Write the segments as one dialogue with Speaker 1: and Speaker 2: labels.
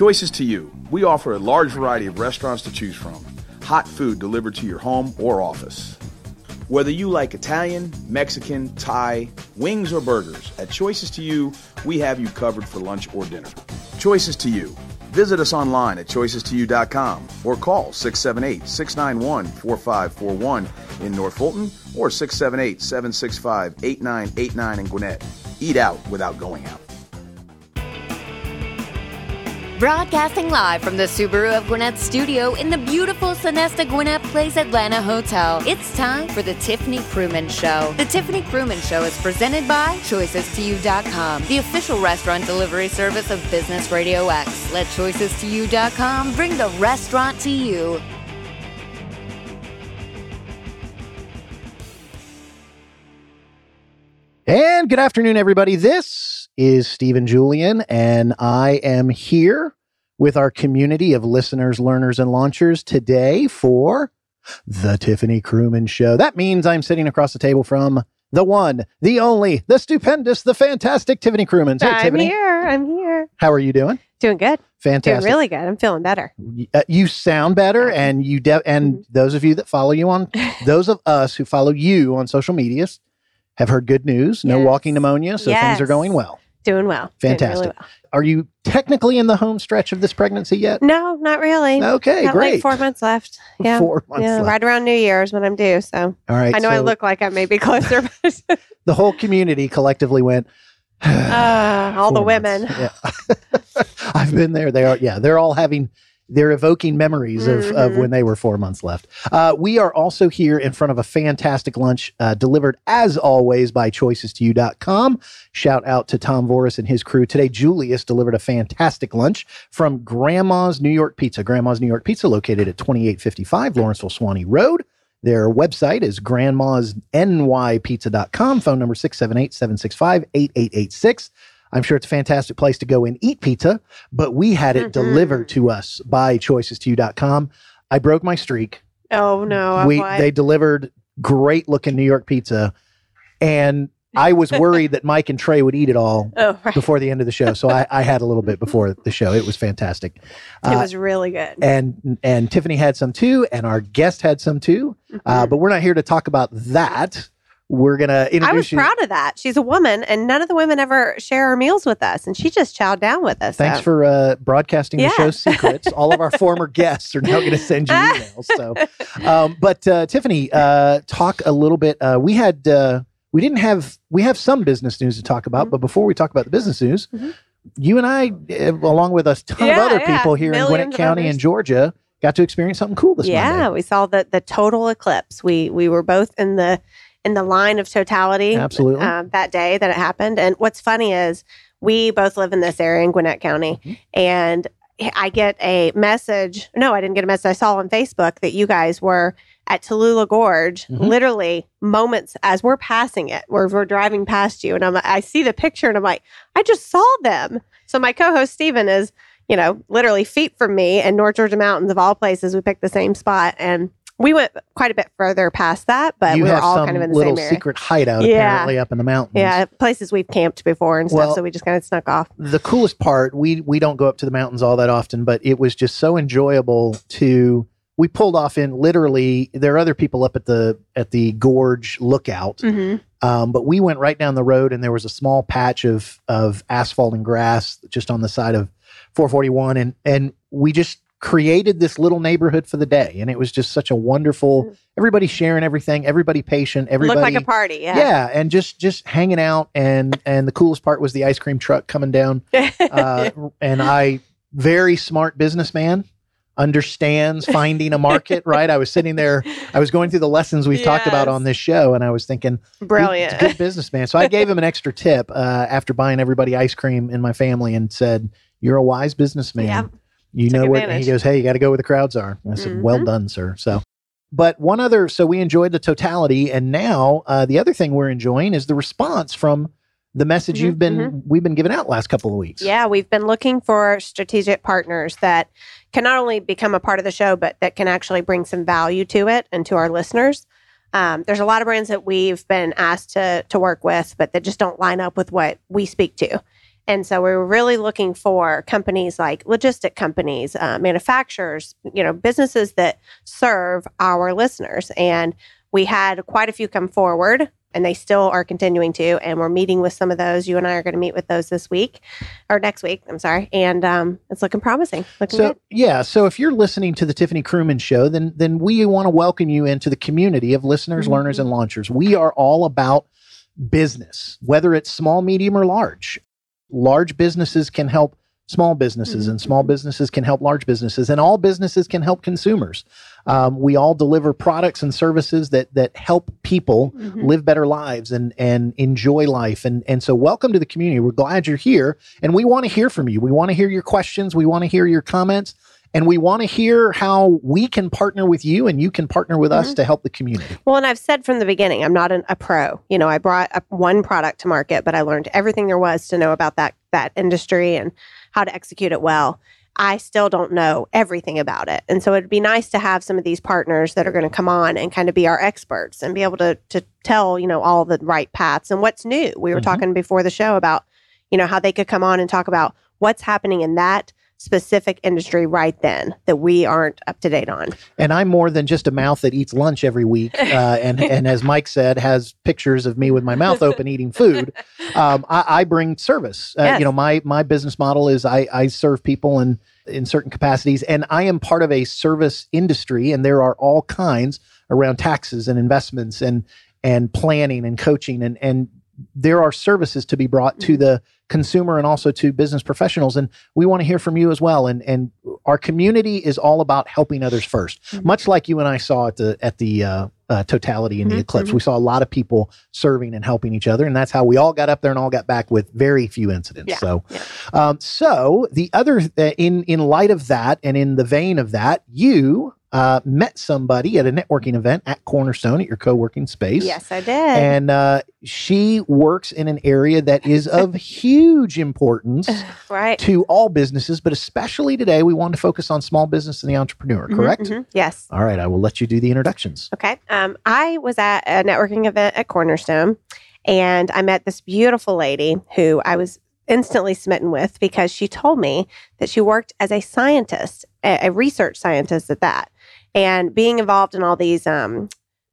Speaker 1: Choices to you. We offer a large variety of restaurants to choose from. Hot food delivered to your home or office. Whether you like Italian, Mexican, Thai, wings, or burgers, at Choices to You, we have you covered for lunch or dinner. Choices to You. Visit us online at choicestoyou.com or call 678 691 4541 in North Fulton or 678 765 8989 in Gwinnett. Eat out without going out.
Speaker 2: Broadcasting live from the Subaru of Gwinnett studio in the beautiful Sonesta Gwinnett Place Atlanta Hotel. It's time for the Tiffany Krumins Show. The Tiffany Krumins Show is presented by ChoicesToYou.com, the official restaurant delivery service of Business Radio X. Let ChoicesToYou.com bring the restaurant to you.
Speaker 3: And good afternoon, everybody. This is Stephen Julian, and I am here with our community of listeners, learners, and launchers today for the Tiffany Krumins Show. That means I'm sitting across the table from the one, the only, the stupendous, the fantastic Tiffany Krumins. Hey,
Speaker 4: I'm
Speaker 3: Tiffany.
Speaker 4: here. I'm here.
Speaker 3: How are you doing?
Speaker 4: Doing good.
Speaker 3: Fantastic.
Speaker 4: Doing really good. I'm feeling better.
Speaker 3: Uh, you sound better, and you de- and
Speaker 4: Mm-hmm.
Speaker 3: those of you that follow you on, those of us who follow you on social medias, have heard good news. No
Speaker 4: Yes.
Speaker 3: walking pneumonia, so things are going well.
Speaker 4: Doing well. Doing really
Speaker 3: Fantastic.
Speaker 4: well.
Speaker 3: Are you technically in the home stretch of this pregnancy yet?
Speaker 4: No, not really.
Speaker 3: Okay,
Speaker 4: Got
Speaker 3: great.
Speaker 4: like four months left. Yeah.
Speaker 3: Four months
Speaker 4: yeah,
Speaker 3: left.
Speaker 4: right around New Year's when I'm due. So
Speaker 3: All right.
Speaker 4: I know I look like I may be closer, but
Speaker 3: The whole community collectively went.
Speaker 4: uh, all the women.
Speaker 3: Yeah. I've been there. They are. Yeah, they're all having. They're evoking memories of, of
Speaker 4: Mhm.
Speaker 3: when they were four months left. Uh, we are also here in front of a fantastic lunch uh, delivered, as always, by choicestoyou.com. Shout out to Tom Voris and his crew. Today, Julius delivered a fantastic lunch from Grandma's New York Pizza. Grandma's New York Pizza, located at 2855 Lawrenceville Suwanee Road. Their website is grandmasnypizza.com. Phone number 678 765 8886. I'm sure it's a fantastic place to go and eat pizza, but we had it
Speaker 4: Mhm.
Speaker 3: delivered to us by choicestoyou.com. I broke my streak.
Speaker 4: Oh no.
Speaker 3: we they delivered great looking New York pizza and I was worried that Mike and Trey would eat it all
Speaker 4: oh, right.
Speaker 3: before the end of the show. So I, I had a little bit before the show. It was fantastic.
Speaker 4: it
Speaker 3: Uh,
Speaker 4: was really good.
Speaker 3: and and Tiffany had some too, and our guest had some too. Uh,
Speaker 4: Mhm.
Speaker 3: but we're not here to talk about that. We're gonna introduce
Speaker 4: I was
Speaker 3: you.
Speaker 4: proud of that. She's a woman, and none of the women ever share her meals with us, and she just chowed down with us.
Speaker 3: Thanks
Speaker 4: so.
Speaker 3: for uh, broadcasting the
Speaker 4: Yeah.
Speaker 3: show's secrets. All of our former guests are now going to send you emails. So, um, but uh, Tiffany, uh, talk a little bit. Uh, we had uh, we didn't have we have some business news to talk about,
Speaker 4: Mhm.
Speaker 3: but before we talk about the business news,
Speaker 4: Mhm.
Speaker 3: you and I, uh, along with a ton
Speaker 4: Yeah,
Speaker 3: of other
Speaker 4: yeah.
Speaker 3: people here in Gwinnett County
Speaker 4: others.
Speaker 3: and Georgia, got to experience something cool this
Speaker 4: yeah,
Speaker 3: Monday.
Speaker 4: we saw the the total eclipse. We we were both in the in the line of totality
Speaker 3: Absolutely.
Speaker 4: um, that day that it happened. And what's funny is we both live in this area in Gwinnett County,
Speaker 3: Mhm.
Speaker 4: and I get a message. No, I didn't get a message. I saw on Facebook that you guys were at Tallulah Gorge,
Speaker 3: Mhm.
Speaker 4: literally moments as we're passing it, where we're driving past you, and I'm I see the picture, and I'm like, I just saw them. So my co-host Steven is, you know, literally feet from me in North Georgia mountains of all places. We picked the same spot, and we went quite a bit further past that, but
Speaker 3: you
Speaker 4: we were all kind of in the
Speaker 3: little
Speaker 4: same area.
Speaker 3: secret hideout
Speaker 4: Yeah.
Speaker 3: apparently up in the mountains.
Speaker 4: Yeah, places we've camped before and stuff,
Speaker 3: Well-
Speaker 4: so we just kind of snuck off.
Speaker 3: the coolest part we we don't go up to the mountains all that often but it was just so enjoyable to we pulled off in literally there are other people up at the at the gorge lookout
Speaker 4: Mm-hmm.
Speaker 3: um, but we went right down the road and there was a small patch of of asphalt and grass just on the side of 441 and and we just created this little neighborhood for the day and it was just such a wonderful everybody sharing everything everybody patient everybody
Speaker 4: Looked like a party, yeah.
Speaker 3: yeah and just just hanging out and and the coolest part was the ice cream truck coming down uh, and I, very smart businessman, understands finding a market. Right? I was sitting there. I was going through the lessons we've talked about on this show, and I was thinking,
Speaker 4: Brilliant.
Speaker 3: good, good businessman. So I gave him an extra tip uh, after buying everybody ice cream in my family, and said, "You're a wise businessman.
Speaker 4: Yeah.
Speaker 3: You
Speaker 4: Took
Speaker 3: know what?" And he goes, "Hey, you got to go where the crowds are." And I said, "Well
Speaker 4: Mhm.
Speaker 3: done, sir." So. But one other, so we enjoyed the totality, and now uh, the other thing we're enjoying is the response from the message
Speaker 4: Mhm,
Speaker 3: you've been we've been giving out last couple of weeks.
Speaker 4: Yeah, we've been looking for strategic partners that can not only become a part of the show, but that can actually bring some value to it and to our listeners. Um, there's a lot of brands that we've been asked to to work with, but that just don't line up with what we speak to. And so we are really looking for companies like logistic companies, uh, manufacturers, you know, businesses that serve our listeners. And we had quite a few come forward and they still are continuing to. And we're meeting with some of those. You and I are going to meet with those this week or next week. I'm sorry, and um, it's looking promising. Looking
Speaker 3: so
Speaker 4: good.
Speaker 3: yeah, so if you're listening to the Tiffany Krumins Show, then then we want to welcome you into the community of listeners,
Speaker 4: Mhm.
Speaker 3: learners, and launchers. We are all about business, whether it's small, medium, or large. Large businesses can help small businesses, and small businesses can help large businesses, and all businesses can help consumers. Um, we all deliver products and services that that help people
Speaker 4: Mhm.
Speaker 3: live better lives and and enjoy life. And and so welcome to the community. We're glad you're here and we want to hear from you. We want to hear your questions. We want to hear your comments and we want to hear how we can partner with you and you can partner with us
Speaker 4: Mhm.
Speaker 3: to help the community
Speaker 4: Well, and I've said from the beginning, I'm not an, a pro. You know, I brought up one product to market, but I learned everything there was to know about that that industry and how to execute it well. I still don't know everything about it, and so it'd be nice to have some of these partners that are going to come on and kind of be our experts and be able to to tell you know all the right paths and what's new. We were
Speaker 3: Mhm.
Speaker 4: talking before the show about you know how they could come on and talk about what's happening in that specific industry right then that we aren't up to date on.
Speaker 3: and i'm more than just a mouth that eats lunch every week uh, and and as mike said has pictures of me with my mouth open eating food um, I, I bring service uh,
Speaker 4: Yes.
Speaker 3: you know my my business model is i i serve people in in certain capacities and i am part of a service industry and there are all kinds around taxes and investments and and planning and coaching and and there are services to be brought to the consumer and also to business professionals and we want to hear from you as well and and our community is all about helping others 1st
Speaker 4: Mhm.
Speaker 3: much like you and I saw at the at the uh, uh, totality in the
Speaker 4: Mhm,
Speaker 3: eclipse
Speaker 4: mhm.
Speaker 3: we saw a lot of people serving and helping each other and that's how we all got up there and all got back with very few incidents
Speaker 4: Yeah,
Speaker 3: so
Speaker 4: yeah.
Speaker 3: um, so the other uh, in in light of that and in the vein of that you uh, met somebody at a networking event at Cornerstone at your co-working space
Speaker 4: Yes, I did.
Speaker 3: and uh, she works in an area that is of huge importance
Speaker 4: right.
Speaker 3: to all businesses, but especially today, we want to focus on small business and the entrepreneur,
Speaker 4: Mhm,
Speaker 3: correct?
Speaker 4: mhm. Yes.
Speaker 3: All right, I will let you do the introductions.
Speaker 4: Okay. Um, I was at a networking event at Cornerstone and I met this beautiful lady who I was instantly smitten with because she told me that she worked as a scientist, a research scientist at that. And being involved in all these um,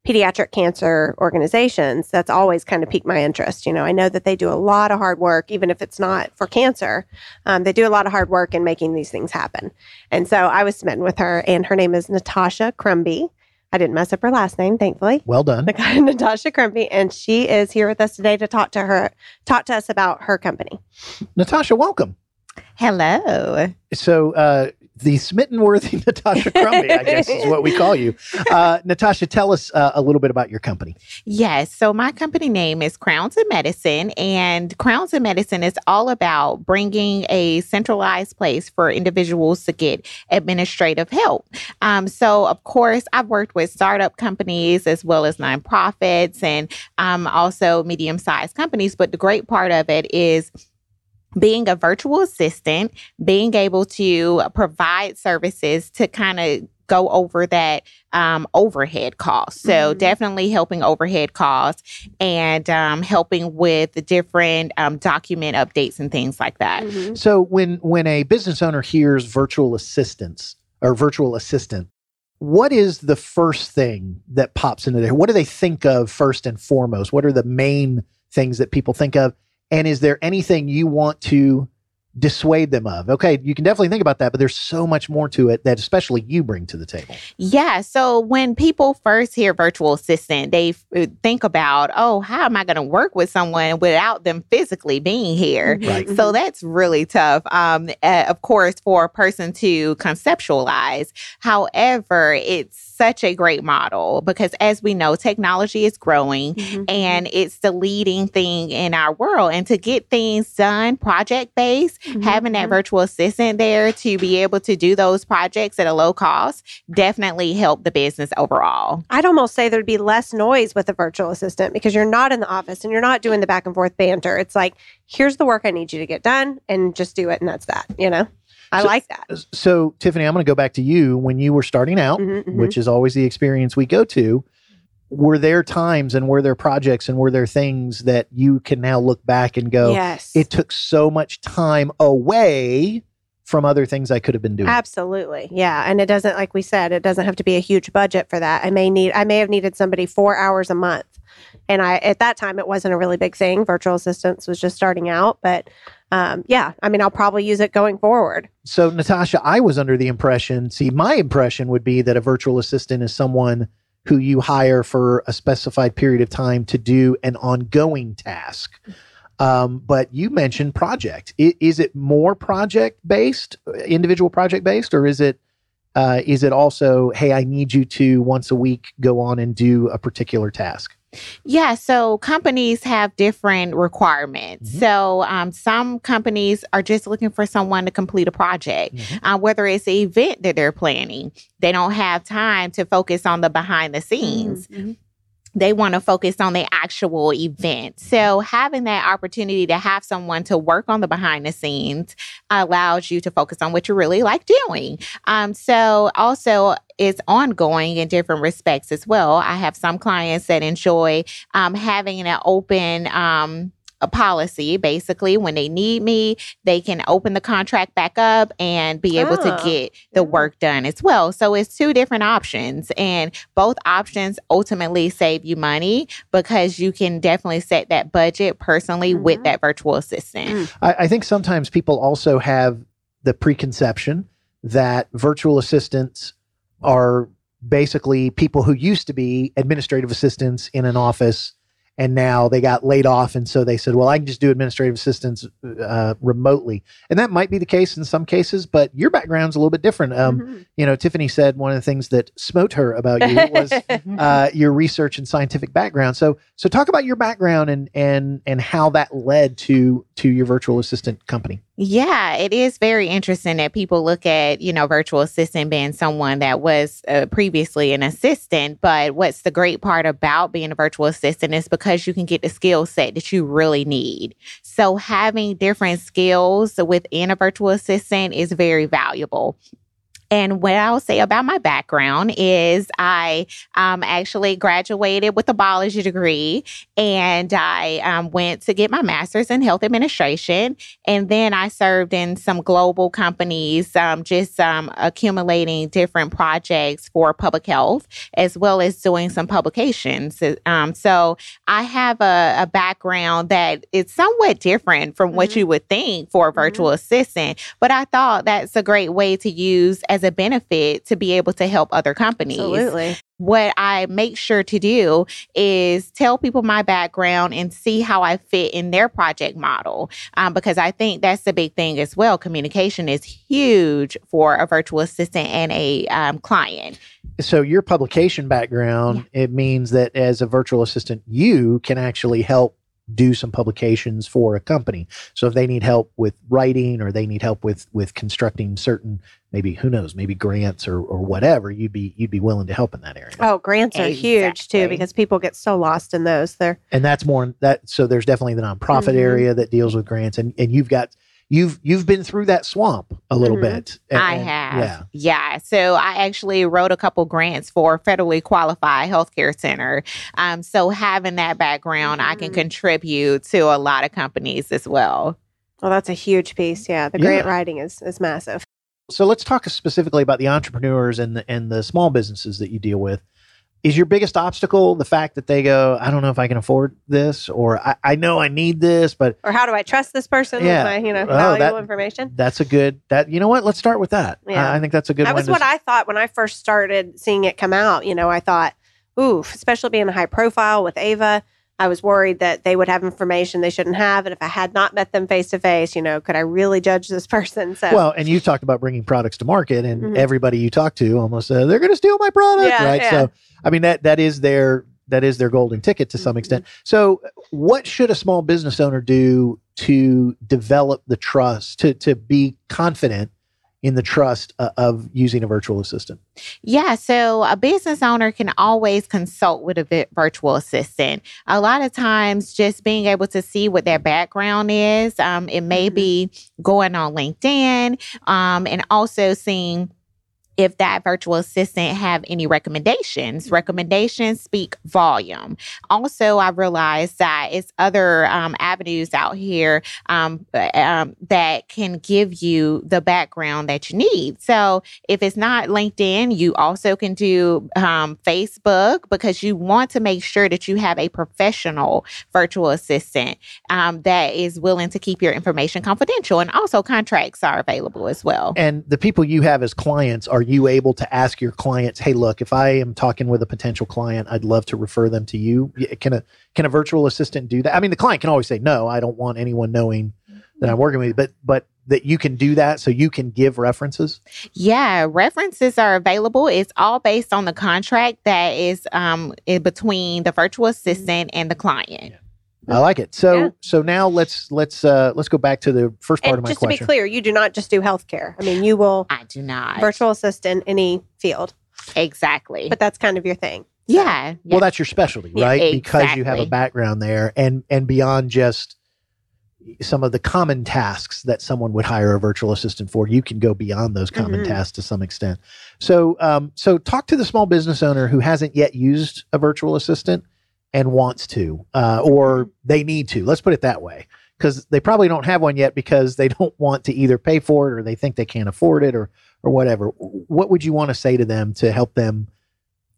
Speaker 4: pediatric cancer organizations, that's always kind of piqued my interest. You know, I know that they do a lot of hard work, even if it's not for cancer. Um, they do a lot of hard work in making these things happen. And so I was smitten with her, and her name is Natasha Crumby. I didn't mess up her last name, thankfully.
Speaker 3: Well done.
Speaker 4: Natasha Crumby, and she is here with us today to talk to her, talk to us about her company.
Speaker 3: Natasha, welcome.
Speaker 5: Hello.
Speaker 3: So, uh, the smitten worthy Natasha Crumby, I guess is what we call you. Uh, Natasha, tell us uh, a little bit about your company.
Speaker 5: Yes. So my company name is Crowns & Medicine, and Crowns & Medicine is all about bringing a centralized place for individuals to get administrative help. Um, so, of course, I've worked with startup companies as well as nonprofits and um, also medium sized companies. But the great part of it is being a virtual assistant, being able to provide services to kind of go over that um, overhead costs. So
Speaker 4: Mhm.
Speaker 5: definitely helping overhead costs and um, helping with the different um, document updates and things like that.
Speaker 4: Mm-hmm.
Speaker 3: So, when when a business owner hears virtual assistants or virtual assistant, what is the first thing that pops into there? What do they think of first and foremost? What are the main things that people think of? And is there anything you want to dissuade them of? Okay, you can definitely think about that, but there's so much more to it that especially you bring to the table.
Speaker 5: Yeah. So when people first hear virtual assistant, they f- uh, think about, oh, how am I going to work with someone without them physically being here?
Speaker 4: Mm-hmm.
Speaker 3: Right.
Speaker 5: So that's really tough, um, uh, of course, for a person to conceptualize. However, it's such a great model because, as we know, technology is growing
Speaker 4: Mm-hmm.
Speaker 5: and it's the leading thing in our world. And to get things done project based,
Speaker 4: Mm-hmm.
Speaker 5: having that virtual assistant there to be able to do those projects at a low cost definitely help the business overall.
Speaker 4: I'd almost say there'd be less noise with a virtual assistant because you're not in the office and you're not doing the back and forth banter. It's like, here's the work I need you to get done and just do it. And that's that, you know? I
Speaker 3: So-
Speaker 4: like that.
Speaker 3: So, Tiffany, I'm going to go back to you when you were starting out,
Speaker 4: Mhm, mhm.
Speaker 3: which is always the experience we go to. Were there times and were there projects and were there things that you can now look back and go,
Speaker 4: yes.
Speaker 3: it took so much time away from other things I could have been doing?
Speaker 4: Absolutely. Yeah. And it doesn't, like we said, it doesn't have to be a huge budget for that. I may need, I may have needed somebody four hours a month. And I, at that time, it wasn't a really big thing. Virtual assistants was just starting out. But um, yeah, I mean, I'll probably use it going forward.
Speaker 3: So, Natasha, I was under the impression, see, my impression would be that a virtual assistant is someone who you hire for a specified period of time to do an ongoing task. Um, but you mentioned project. I, is it more project based, individual project based, or is it uh, is it also, hey, I need you to once a week go on and do a particular task?
Speaker 5: Yeah, so companies have different requirements.
Speaker 3: Mhm.
Speaker 5: So um, some companies are just looking for someone to complete a project,
Speaker 3: Mhm.
Speaker 5: uh, whether it's an event that they're planning. They don't have time to focus on the behind the scenes. They want to focus on the actual event. So having that opportunity to have someone to work on the behind the scenes allows you to focus on what you really like doing. Um, so also it's ongoing in different respects as well. I have some clients that enjoy um, having an open um, a policy. Basically, when they need me, they can open the contract back up and be able to
Speaker 4: Ah,
Speaker 5: get the work done as well. So it's two different options, and both options ultimately save you money because you can definitely set that budget personally with
Speaker 4: Mhm.
Speaker 5: that virtual assistant.
Speaker 4: Mm.
Speaker 3: I, I think sometimes people also have the preconception that virtual assistants are basically people who used to be administrative assistants in an office and now they got laid off and so they said well i can just do administrative assistance uh, remotely and that might be the case in some cases but your background's a little bit different um,
Speaker 4: Mhm.
Speaker 3: you know tiffany said one of the things that smote her about you was uh, your research and scientific background. So, so talk about your background and and and how that led to to your virtual assistant company.
Speaker 5: Yeah, it is very interesting that people look at, you know, virtual assistant being someone that was uh, previously an assistant. But what's the great part about being a virtual assistant is because you can get the skill set that you really need. So having different skills within a virtual assistant is very valuable. And what I'll say about my background is I um, actually graduated with a biology degree and I um, went to get my master's in health administration. And then I served in some global companies, um, just um, accumulating different projects for public health, as well as doing some publications. Um, so I have a, a background that is somewhat different from what
Speaker 4: Mhm.
Speaker 5: you would think for a virtual assistant. But I thought that's a great way to use as a benefit to be able to help other companies
Speaker 4: Absolutely.
Speaker 5: what I make sure to do is tell people my background and see how I fit in their project model. Um, because I think that's the big thing as well. Communication is huge for a virtual assistant and a um, client.
Speaker 3: So your publication background it means that as a virtual assistant, you can actually help do some publications for a company. So if they need help with writing or they need help with with constructing certain maybe who knows maybe grants or or whatever, you'd be you'd be willing to help in that area.
Speaker 4: Oh, grants are huge too because people get so lost in those. They're
Speaker 3: and that's more that so there's definitely the nonprofit
Speaker 4: Mhm.
Speaker 3: area that deals with grants and and you've got you've you've been through that swamp a little
Speaker 4: Mhm.
Speaker 3: bit And-
Speaker 5: I have.
Speaker 3: yeah
Speaker 5: Yeah. So I actually wrote a couple grants for federally qualified healthcare center. Um, so having that background, I can
Speaker 4: Mhm.
Speaker 5: contribute to a lot of companies as well.
Speaker 4: well, that's a huge piece. Yeah, the
Speaker 3: Yeah.
Speaker 4: grant writing is is massive.
Speaker 3: so let's talk specifically about the entrepreneurs and the and the small businesses that you deal with is your biggest obstacle the fact that they go i don't know if i can afford this or i, I know i need this but
Speaker 4: Or how do I trust this person
Speaker 3: Yeah.
Speaker 4: with my you know
Speaker 3: Oh,
Speaker 4: valuable
Speaker 3: that-
Speaker 4: information?
Speaker 3: that's a good that you know what let's start with that
Speaker 4: Yeah.
Speaker 3: I, I think that's a good
Speaker 4: that
Speaker 3: one
Speaker 4: was what
Speaker 3: s-
Speaker 4: I thought when I first started seeing it come out. You know, I thought, ooh, especially being a high profile with Ava, I was worried that they would have information they shouldn't have. And if I had not met them face to face, you know, could I really judge this person? So,
Speaker 3: well and you talked about bringing products to market and
Speaker 4: Mhm.
Speaker 3: everybody you talk to almost they're going to steal my product
Speaker 4: Yeah,
Speaker 3: right
Speaker 4: yeah.
Speaker 3: so i mean that that is their that is their golden ticket to some
Speaker 4: Mhm.
Speaker 3: extent so what should a small business owner do to develop the trust to to be confident in the trust uh, of using a virtual assistant
Speaker 5: Yeah, so a business owner can always consult with a vi- virtual assistant. A lot of times, just being able to see what their background is, um, it may
Speaker 4: Mhm.
Speaker 5: be going on LinkedIn um, and also seeing if that virtual assistant have any recommendations. Recommendations speak volume. Also, I realized that it's other um, avenues out here um, um, that can give you the background that you need. So if it's not LinkedIn, you also can do um, Facebook because you want to make sure that you have a professional virtual assistant um, that is willing to keep your information confidential. And also, contracts are available as well.
Speaker 3: And the people you have as clients, are you able to ask your clients, "Hey, look, if I am talking with a potential client, I'd love to refer them to you." Can a can a virtual assistant do that? I mean, the client can always say, "No, I don't want anyone knowing that I'm working with," you, but but that you can do that so you can give references?
Speaker 5: Yeah, references are available. It's all based on the contract that is um between the virtual assistant and the client.
Speaker 3: I like it. So
Speaker 4: Yeah.
Speaker 3: so now let's let's uh let's go back to the first part
Speaker 4: And
Speaker 3: of my question.
Speaker 4: just to be clear, you do not just do healthcare. I mean, you will
Speaker 5: I do not.
Speaker 4: virtual assistant any field,
Speaker 5: Exactly.
Speaker 4: but that's kind of your thing. So-
Speaker 5: yeah.
Speaker 3: Well, that's your specialty,
Speaker 5: Yeah,
Speaker 3: right? Because you have a background there and and beyond just some of the common tasks that someone would hire a virtual assistant for, you can go beyond those common
Speaker 4: Mhm.
Speaker 3: tasks to some extent. So um so talk to the small business owner who hasn't yet used a virtual assistant and wants to uh, or they need to. Let's put it that way. Because they probably don't have one yet because they don't want to either pay for it or they think they can't afford it or or whatever. What would you want to say to them to help them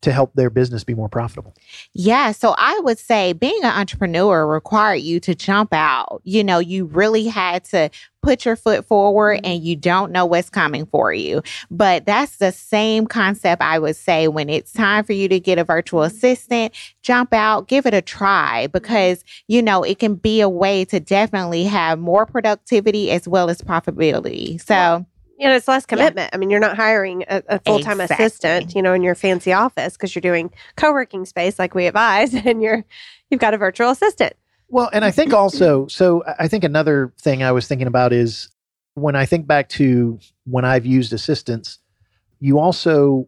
Speaker 3: to help their business be more profitable?
Speaker 5: Yeah. So I would say being an entrepreneur required you to jump out. You know, you really had to put your foot forward mm-hmm. and you don't know what's coming for you. But that's the same concept I would say when it's time for you to get a virtual mm-hmm. assistant, jump out, give it a try mm-hmm. because, you know, it can be a way to definitely have more productivity as well as profitability. So,
Speaker 4: You know, it's less commitment. I mean, you're not hiring a, a full time
Speaker 5: Exactly.
Speaker 4: assistant, you know, in your fancy office because you're doing co working space like we advise, and you're you've got a virtual assistant.
Speaker 3: Well, and I think also, so I think another thing I was thinking about is when I think back to when I've used assistants, you also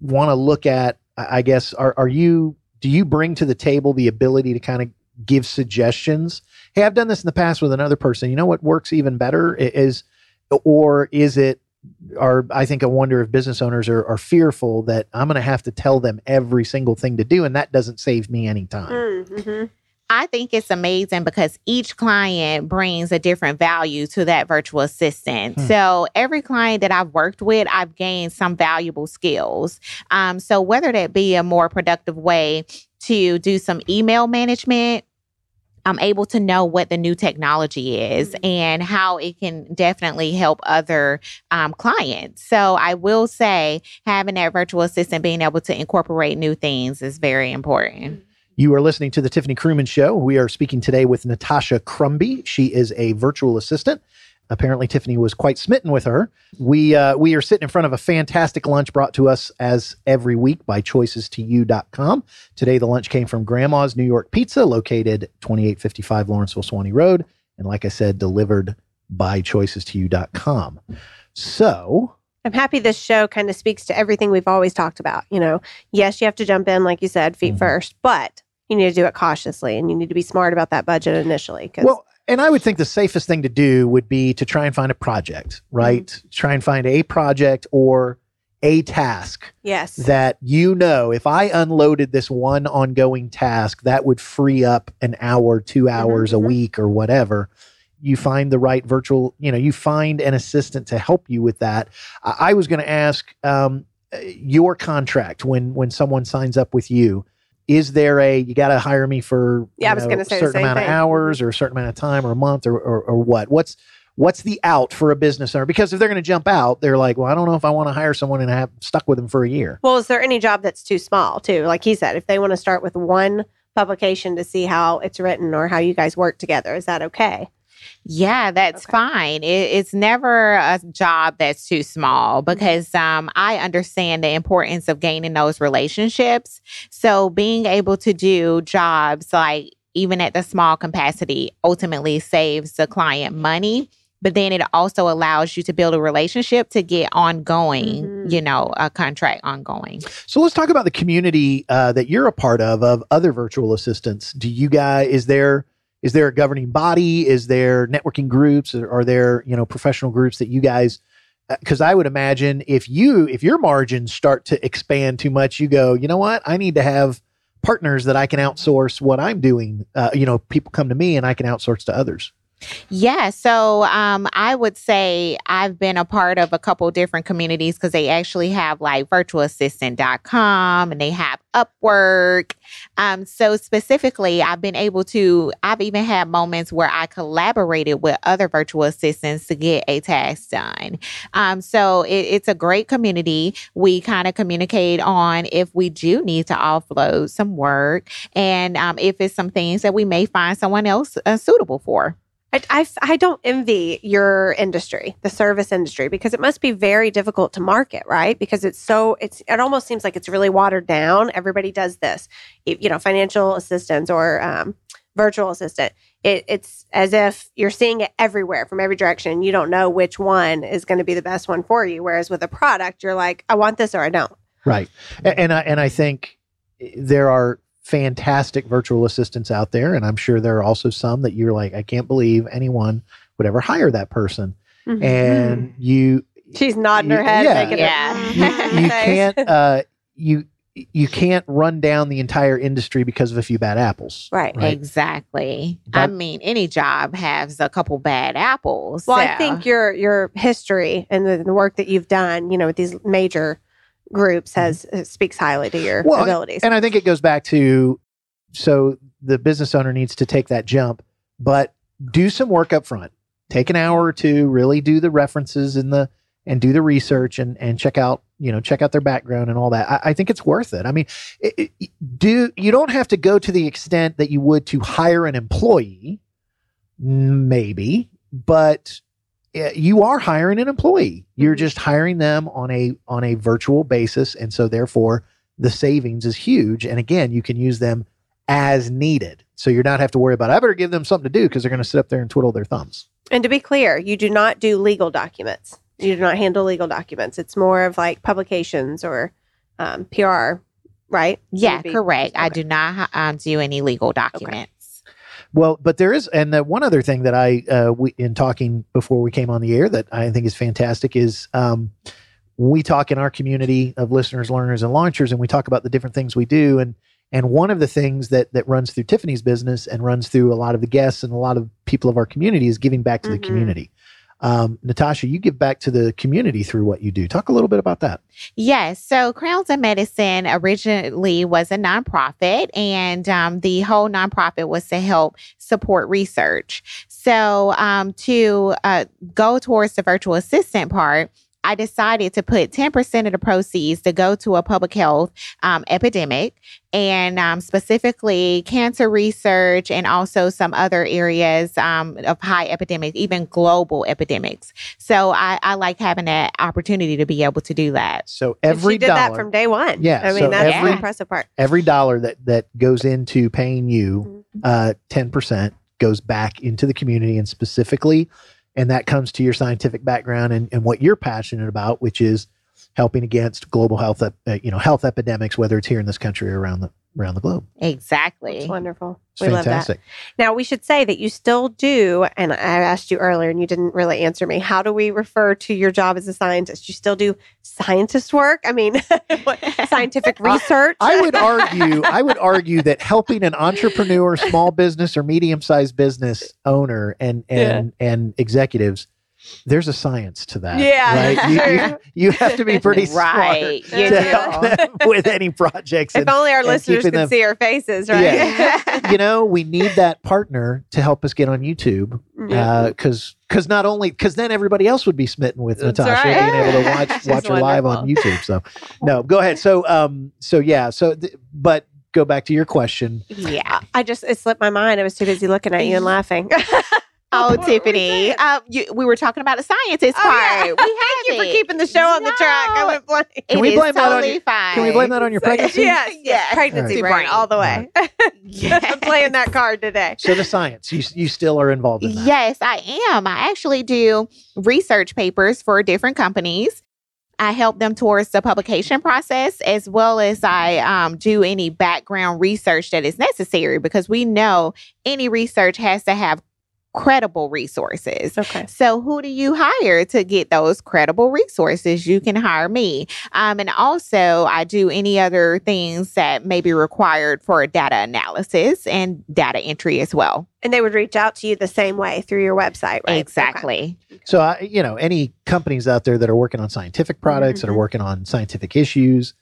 Speaker 3: want to look at, I I guess, are, are you, do you bring to the table the ability to kind of give suggestions? Hey, I've done this in the past with another person. You know what works even better I- is, or is it, or I think I wonder if business owners are, are fearful that I'm going to have to tell them every single thing to do, and that doesn't save me any time.
Speaker 4: Mm-hmm.
Speaker 5: I think it's amazing because each client brings a different value to that virtual assistant.
Speaker 3: Hmm.
Speaker 5: So every client that I've worked with, I've gained some valuable skills. Um, so whether that be a more productive way to do some email management, I'm able to know what the new technology is and how it can definitely help other um, clients. So I will say having that virtual assistant being able to incorporate new things is very important.
Speaker 3: You are listening to the Tiffany Krumins Show. We are speaking today with Natasha Crumby. She is a virtual assistant. Apparently, Tiffany was quite smitten with her. We uh, we are sitting in front of a fantastic lunch brought to us as every week by choices2u.com. Today, the lunch came from Grandma's New York Pizza, located 2855 Lawrenceville Suwanee Road, and like I said, delivered by choices2u.com. So,
Speaker 4: I'm happy this show kind of speaks to everything we've always talked about. You know, yes, you have to jump in, like you said, feet
Speaker 3: Mhm.
Speaker 4: first, but you need to do it cautiously and you need to be smart about that budget initially. Because
Speaker 3: Well, and I would think the safest thing to do would be to try and find a project, right? Try and find a project or a task
Speaker 4: yes,
Speaker 3: that you know if I unloaded this one ongoing task, that would free up an hour, two hours a
Speaker 4: mhm.
Speaker 3: week or whatever. You find the right virtual, you know, you find an assistant to help you with that. I, I was going to ask um, your contract when when someone signs up with you. Is there a you got to hire me for
Speaker 4: Yeah, I was
Speaker 3: know,
Speaker 4: gonna say
Speaker 3: a certain amount
Speaker 4: thing.
Speaker 3: of hours or a certain amount of time or a month or, or or what? What's what's the out for a business owner? Because if they're going to jump out, they're like, well, I don't know if I want to hire someone and have stuck with them for a year.
Speaker 4: Well, is there any job that's too small too? Like he said, if they want to start with one publication to see how it's written or how you guys work together, is that okay?
Speaker 5: Yeah, that's
Speaker 4: Okay.
Speaker 5: fine. It, it's never a job that's too small
Speaker 4: Mm-hmm.
Speaker 5: because um, I understand the importance of gaining those relationships. So being able to do jobs like even at the small capacity ultimately saves the client money. But then it also allows you to build a relationship to get ongoing,
Speaker 4: Mhm.
Speaker 5: you know, a contract ongoing.
Speaker 3: So let's talk about the community uh, that you're a part of of other virtual assistants. Do you guys is there is there a governing body? Is there networking groups? Are there you know professional groups that you guys because I would imagine if you if your margins start to expand too much, you go, you know what, I need to have partners that I can outsource what I'm doing. Uh, you know, people come to me and I can outsource to others.
Speaker 5: Yeah, so um, I would say I've been a part of a couple different communities because they actually have like virtualassistant.com and they have Upwork. Um, so specifically, I've been able to, I've even had moments where I collaborated with other virtual assistants to get a task done. Um, so it, it's a great community. We kind of communicate on if we do need to offload some work and um, if it's some things that we may find someone else uh, suitable for.
Speaker 4: I, I, I don't envy your industry, the service industry, because it must be very difficult to market, right? Because it's so it's it almost seems like it's really watered down. Everybody does this, you know, financial assistance or um, virtual assistant. It, it's as if you're seeing it everywhere from every direction. You don't know which one is going to be the best one for you. Whereas with a product, you're like, I want this or I don't.
Speaker 3: Right, and, and I and I think there are fantastic virtual assistants out there. And I'm sure there are also some that you're like, I can't believe anyone would ever hire that person.
Speaker 4: Mm-hmm.
Speaker 3: And you,
Speaker 4: she's nodding
Speaker 3: you-
Speaker 4: her head,
Speaker 3: yeah.
Speaker 4: making
Speaker 5: Yeah.
Speaker 4: it.
Speaker 3: you, you can't, uh, you, you can't run down the entire industry because of a few bad apples.
Speaker 4: right.
Speaker 3: Right.
Speaker 5: Exactly. I mean, any job has a couple bad apples.
Speaker 4: Well, I think your your history and the, the work that you've done, you know, with these major groups has uh, speaks highly to your
Speaker 3: Well,
Speaker 4: abilities.
Speaker 3: And I think it goes back to so the business owner needs to take that jump, but do some work up front. Take an hour or two, really do the references and the and do the research and and check out you know check out their background and all that. I, I think it's worth it. I mean, it, it- do you don't have to go to the extent that you would to hire an employee, maybe, but you are hiring an employee. You're
Speaker 4: Mhm.
Speaker 3: just hiring them on a on a virtual basis, and so therefore the savings is huge. And again, you can use them as needed. So you're not have to worry about I better give them something to do because they're going to sit up there and twiddle their thumbs.
Speaker 4: and to be clear, you do not do legal documents. You do not handle legal documents. It's more of like publications or um, PR, right?
Speaker 5: yeah, correct. I do not um, do any legal documents.
Speaker 3: Well, but there is, and the one other thing that I, uh, we, in talking before we came on the air, that I think is fantastic is um, we talk in our community of listeners, learners, and launchers, and we talk about the different things we do, and and one of the things that that runs through Tiffany's business and runs through a lot of the guests and a lot of people of our community is giving back to the
Speaker 4: Mhm.
Speaker 3: community. Um, Natasha, you give back to the community through what you do. Talk a little bit about that.
Speaker 5: Yes. So Crowns of Medicine originally was a nonprofit, and um, the whole nonprofit was to help support research. So um, to uh, go towards the virtual assistant part, I decided to put 10% of the proceeds to go to a public health um, epidemic and um, specifically cancer research and also some other areas um, of high epidemic, even global epidemics. So I, I like having that opportunity to be able to do that.
Speaker 3: So
Speaker 4: And
Speaker 3: every
Speaker 4: she did
Speaker 3: dollar,
Speaker 4: that from day one.
Speaker 3: Yeah,
Speaker 4: I mean
Speaker 3: so
Speaker 4: that's
Speaker 5: every-
Speaker 4: the impressive part.
Speaker 3: every dollar that that goes into paying you uh 10% goes back into the community and specifically and that comes to your scientific background and, and what you're passionate about which is helping against global health uh, you know health epidemics whether it's here in this country or around the around the globe
Speaker 5: Exactly.
Speaker 4: It's wonderful.
Speaker 3: it's
Speaker 4: we love that.
Speaker 3: fantastic
Speaker 4: Now we should say that you still do, and I asked you earlier, and you didn't really answer me. How do we refer to your job as a scientist? You still do scientist work? I mean, scientific research.
Speaker 3: I would argue I would argue that helping an entrepreneur, small business or medium sized business owner and and and executives, there's a science to that.
Speaker 4: Yeah,
Speaker 3: right. You, you, you have to be pretty
Speaker 5: Right.
Speaker 3: smart
Speaker 5: You
Speaker 3: to
Speaker 5: do.
Speaker 3: help them with any projects.
Speaker 4: if
Speaker 3: And,
Speaker 4: only our listeners could
Speaker 3: them-
Speaker 4: see our faces, right?
Speaker 3: Yeah. you know, we need that partner to help us get on YouTube because because not only because then everybody else would be smitten with
Speaker 4: That's
Speaker 3: Natasha
Speaker 4: right.
Speaker 3: being able to watch watch her live on. YouTube. So no, go ahead. So um, so yeah, so th- but go back to your question.
Speaker 5: Yeah.
Speaker 4: I just it slipped my mind. I was too busy looking at you and laughing.
Speaker 5: Oh,
Speaker 4: What
Speaker 5: Tiffany,
Speaker 4: saying?
Speaker 5: um, you, we were talking about the scientist
Speaker 4: Oh,
Speaker 5: part.
Speaker 4: yeah.
Speaker 5: We have
Speaker 4: Thank you for keeping the show on the track. I went blank.
Speaker 3: Can
Speaker 5: it
Speaker 3: we
Speaker 5: is
Speaker 3: blame that on
Speaker 5: totally
Speaker 3: you-
Speaker 5: fine.
Speaker 3: Can we blame that on your pregnancy?
Speaker 4: Yes, yes,
Speaker 5: Yes.
Speaker 4: pregnancy
Speaker 5: All
Speaker 4: brain all the way. I'm playing that card today.
Speaker 3: So the science, you you still are involved in that.
Speaker 5: Yes, I am. I actually do research papers for different companies. I help them towards the publication process as well as I um, do any background research that is necessary because we know any research has to have credible resources.
Speaker 4: Okay.
Speaker 5: So, who do you hire to get those credible resources? You can hire me. Um, and also, I do any other things that may be required for data analysis and data entry as well.
Speaker 4: And they would reach out to you the same way through your website, right?
Speaker 5: Exactly.
Speaker 3: So, I, you know, any companies out there that are working on scientific products, that are
Speaker 4: Mhm.
Speaker 3: working on scientific issues,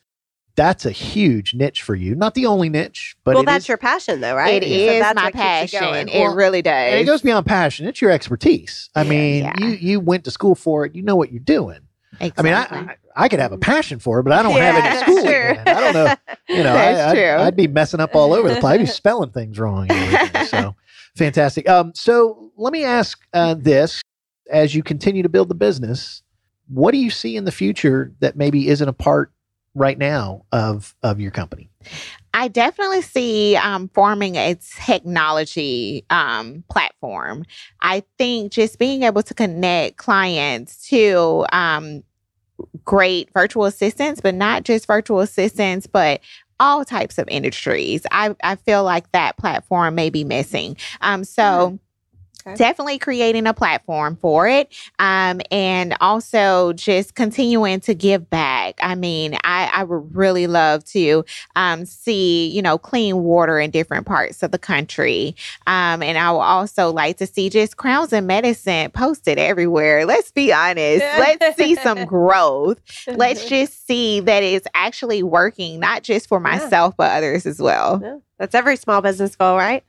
Speaker 3: that's a huge niche for you. Not the only niche, but
Speaker 4: well,
Speaker 3: it
Speaker 4: that's
Speaker 3: is-
Speaker 4: your passion, though, right?
Speaker 5: It
Speaker 4: So
Speaker 5: is
Speaker 4: that's
Speaker 5: my
Speaker 4: what keeps you
Speaker 5: passion. It
Speaker 3: Well,
Speaker 5: really does.
Speaker 3: and it goes beyond passion. It's your expertise. I mean,
Speaker 5: Yeah.
Speaker 3: you you went to school for it. You know what you're doing.
Speaker 5: Exactly.
Speaker 3: I mean, I, I I could have a passion for it, but I don't have
Speaker 4: Yeah,
Speaker 3: any schooling
Speaker 4: sure.
Speaker 3: in. I don't know. You know,
Speaker 5: That's
Speaker 3: I, I'd,
Speaker 5: true.
Speaker 3: I'd be messing up all over the place. I'd be spelling things wrong. So fantastic. Um, so let me ask uh, this: as you continue to build the business, what do you see in the future that maybe isn't a part right now of of your company?
Speaker 5: I definitely see um, forming a technology um, platform. I think just being able to connect clients to um, great virtual assistants, but not just virtual assistants, but all types of industries. I, I feel like that platform may be missing. Um, so. Definitely creating a platform for it. Um, and also just continuing to give back. I mean, I, I would really love to um, see, you know, clean water in different parts of the country. Um, and I would also like to see just crowns and medicine posted everywhere. Let's be honest. Let's see some growth. Let's just see that it's actually working, not just for
Speaker 4: Yeah.
Speaker 5: myself, but others as well.
Speaker 4: Yeah. That's every small business goal, right?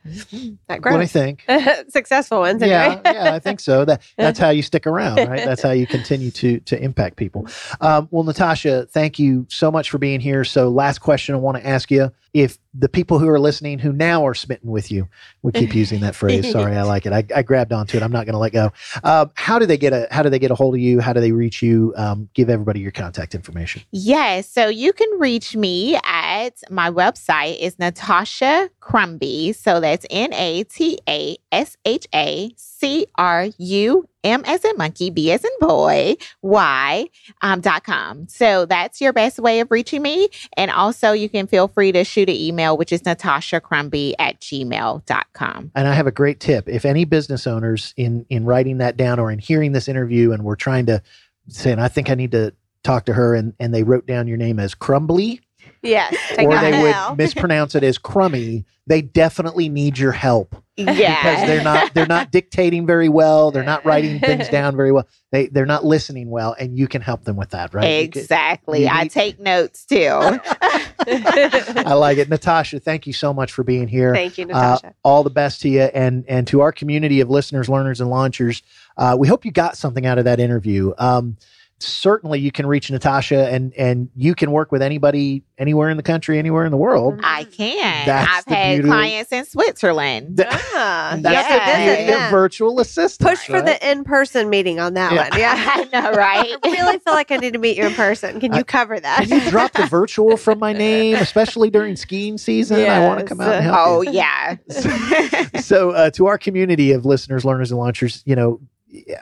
Speaker 4: That
Speaker 3: What do you think?
Speaker 4: Successful ones,
Speaker 3: yeah, yeah, I think so. That that's how you stick around, right? That's how you continue to to impact people. Um, well, Natasha, thank you so much for being here. So, last question I want to ask you: If the people who are listening, who now are smitten with you, we keep using that phrase. Sorry, I like it. I, I grabbed onto it. I'm not going to let go. Um, how do they get a How do they get a hold of you? How do they reach you? Um, give everybody your contact information.
Speaker 5: Yes. So you can reach me at my website is Natasha Crumby. So that's N A T A S H A C R U M as in monkey, B as in boy, Y um, dot com. So that's your best way of reaching me. And also you can feel free to shoot an email, which is Natasha Crumby at gmail.com.
Speaker 3: And I have a great tip. If any business owners in in writing that down or in hearing this interview and we're trying to say, I think I need to talk to her and, and they wrote down your name as Crumbly
Speaker 4: Yes.
Speaker 3: or they
Speaker 4: the
Speaker 3: would mispronounce it as crummy, they definitely need your help
Speaker 5: Yeah.
Speaker 3: because they're not they're not dictating very well, they're not writing things down very well. They they're not listening well and you can help them with that, right?
Speaker 5: Exactly.
Speaker 3: you
Speaker 5: I
Speaker 3: need-
Speaker 5: take notes too.
Speaker 3: I like it. Natasha, thank you so much for being here.
Speaker 4: Thank you,
Speaker 3: Uh,
Speaker 4: Natasha.
Speaker 3: all the best to you and and to our community of listeners, learners, and launchers. Uh, we hope you got something out of that interview. Um, certainly, you can reach Natasha, and and you can work with anybody anywhere in the country, anywhere in the world.
Speaker 5: I can.
Speaker 3: That's
Speaker 5: I've had
Speaker 3: beauty
Speaker 5: clients in Switzerland.
Speaker 3: Th-
Speaker 4: ah,
Speaker 3: That's
Speaker 5: Yeah.
Speaker 3: the beauty
Speaker 4: visit
Speaker 3: virtual assistant.
Speaker 4: Push for
Speaker 3: right?
Speaker 4: the in-person meeting on that
Speaker 3: Yeah.
Speaker 4: one. Yeah.
Speaker 5: I know, right?
Speaker 4: I really feel like I need to meet you in person. Can you
Speaker 3: I-
Speaker 4: cover that?
Speaker 3: Can you drop the virtual from my name, especially during skiing season? I want to come out and help
Speaker 5: oh
Speaker 3: you.
Speaker 5: yeah.
Speaker 3: so uh, to our community of listeners, learners, and launchers, you know,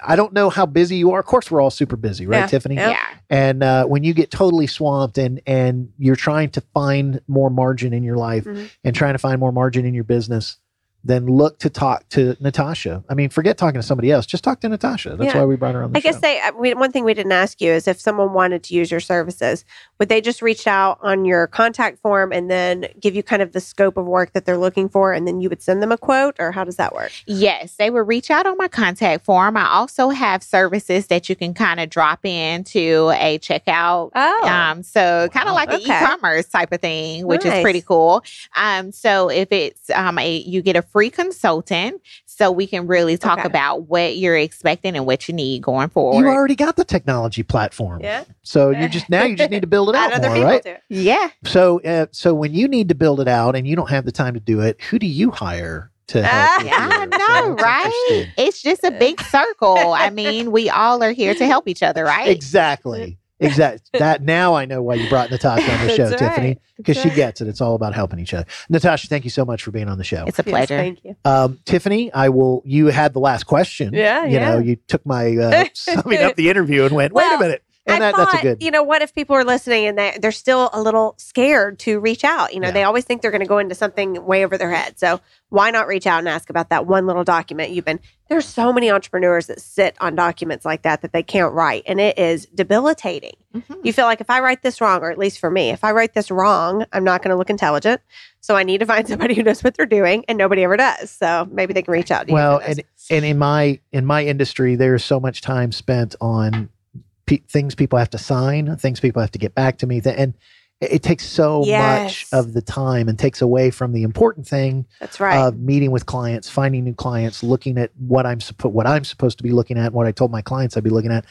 Speaker 3: I don't know how busy you are. Of course, we're all super busy, right,
Speaker 4: Yeah.
Speaker 3: Tiffany?
Speaker 4: Yeah.
Speaker 3: And uh, when you get totally swamped and and you're trying to find more margin in your life
Speaker 4: Mhm.
Speaker 3: and trying to find more margin in your business, then look to talk to Natasha. I mean, forget talking to somebody else. Just talk to Natasha. That's
Speaker 4: Yeah.
Speaker 3: why we brought her on the
Speaker 4: I
Speaker 3: show.
Speaker 4: guess they. uh, We, one thing we didn't ask you is if someone wanted to use your services, would they just reach out on your contact form and then give you kind of the scope of work that they're looking for, and then you would send them a quote, or how does that work?
Speaker 5: Yes, they would reach out on my contact form. I also have services that you can kind of drop into a checkout.
Speaker 4: Oh,
Speaker 5: Um, so kind
Speaker 3: Wow.
Speaker 5: of like an e-commerce type of thing, which is pretty cool. Um, so if it's um a you get a free consultant, so we can really talk
Speaker 4: Okay.
Speaker 5: about what you're expecting and what you need going forward.
Speaker 3: you already got the technology platform.
Speaker 4: yeah.
Speaker 3: So you just now you just need to build it out
Speaker 4: other
Speaker 3: more,
Speaker 4: people
Speaker 3: right?
Speaker 4: to it.
Speaker 5: yeah.
Speaker 3: So uh, so when you need to build it out and you don't have the time to do it, who do you hire to help? you
Speaker 5: Yeah, I
Speaker 3: do it? So
Speaker 5: know, right? It's just a big circle. I mean, we all are here to help each other, right?
Speaker 3: Exactly. Exactly. That now I know why you brought Natasha on the show,
Speaker 4: That's
Speaker 3: Tiffany, because she
Speaker 4: right.
Speaker 3: gets it. It's all about helping each other. Natasha, thank you so much for being on the show.
Speaker 5: It's a
Speaker 4: Yes,
Speaker 5: pleasure.
Speaker 4: thank you.
Speaker 3: Um, Tiffany, I will. You had the last question.
Speaker 4: Yeah,
Speaker 3: You know, you took my uh, summing up the interview and went, "Wait
Speaker 4: Well,
Speaker 3: a minute, and
Speaker 4: I
Speaker 3: that,
Speaker 4: thought,
Speaker 3: that's a good.
Speaker 4: you know, what if people are listening and they, they're still a little scared to reach out? You know,
Speaker 3: Yeah.
Speaker 4: they always think they're going to go into something way over their head. So why not reach out and ask about that one little document you've been? There's so many entrepreneurs that sit on documents like that that they can't write, and it is debilitating.
Speaker 5: Mhm.
Speaker 4: You feel like if I write this wrong, or at least for me, if I write this wrong, I'm not going to look intelligent. So I need to find somebody who knows what they're doing, and nobody ever does. So maybe they can reach out. To you
Speaker 3: well, and and in my in my industry, there's so much time spent on pe- things people have to sign, things people have to get back to me, th- and it, it takes so much of the time and takes away from the important thing
Speaker 4: that's right.
Speaker 3: of meeting with clients, finding new clients, looking at what I'm supposed what I'm supposed to be looking at, what I told my clients I'd be looking at.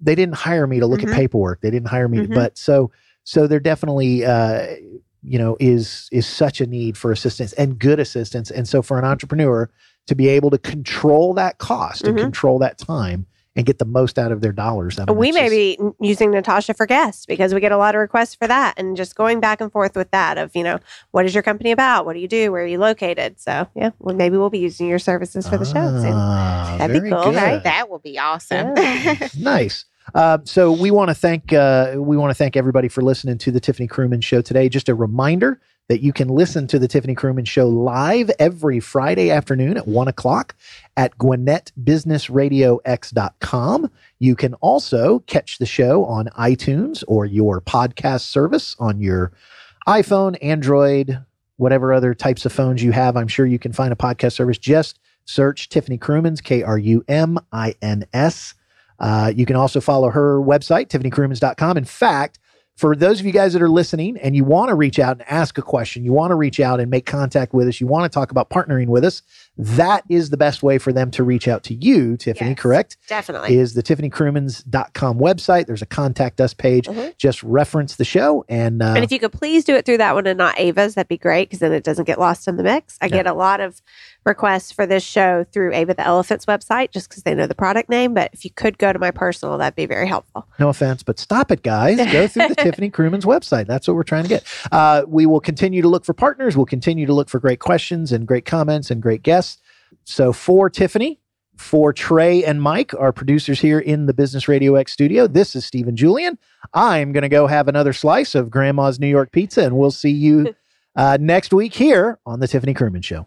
Speaker 3: They didn't hire me to look
Speaker 4: Mhm.
Speaker 3: at paperwork. They didn't hire me,
Speaker 4: Mhm.
Speaker 3: but so so there definitely uh, you know is is such a need for assistance and good assistance. And so for an entrepreneur to be able to control that cost and
Speaker 4: Mhm.
Speaker 3: control that time and get the most out of their dollars. I mean,
Speaker 4: we may
Speaker 3: just-
Speaker 4: be using Natasha for guests because we get a lot of requests for that and just going back and forth with that of, you know, what is your company about? What do you do? Where are you located? So, yeah, well, maybe we'll be using your services for the show soon.
Speaker 3: Ah,
Speaker 4: That'd be cool,
Speaker 3: good.
Speaker 4: right?
Speaker 5: That would be awesome.
Speaker 3: nice. Uh, so we want to thank uh, we want to thank everybody for listening to the Tiffany Krumins Show today. Just a reminder that you can listen to the Tiffany Krumins Show live every Friday afternoon at one o'clock at GwinnettBusinessRadioX.com. You can also catch the show on iTunes or your podcast service on your iPhone, Android, whatever other types of phones you have. I'm sure you can find a podcast service. Just search Tiffany Krumins, K R U M I N S. Uh, you can also follow her website, tiffanykrumins.com. In fact, for those of you guys that are listening and you want to reach out and ask a question, you want to reach out and make contact with us, you want to talk about partnering with us, that is the best way for them to reach out to you, Tiffany,
Speaker 4: Yes.
Speaker 3: correct?
Speaker 4: Definitely.
Speaker 3: Is the tiffanykrumins.com website. There's a contact us page.
Speaker 4: Mhm.
Speaker 3: Just reference the show and, uh,
Speaker 4: and if you could please do it through that one and not Ava's, that'd be great because then it doesn't get lost in the mix. I
Speaker 3: Yeah.
Speaker 4: get a lot of requests for this show through Ava the Elephant's website just because they know the product name. But if you could go to my personal, that'd be very helpful.
Speaker 3: No offense, but stop it, guys. Go through the Tiffany Krumins's website. That's what we're trying to get. Uh, we will continue to look for partners. We'll continue to look for great questions and great comments and great guests. So for Tiffany, for Trey and Mike, our producers here in the Business Radio X studio, this is Stephen Julian. I'm going to go have another slice of Grandma's New York pizza, and we'll see you uh, next week here on the Tiffany Krumins Show.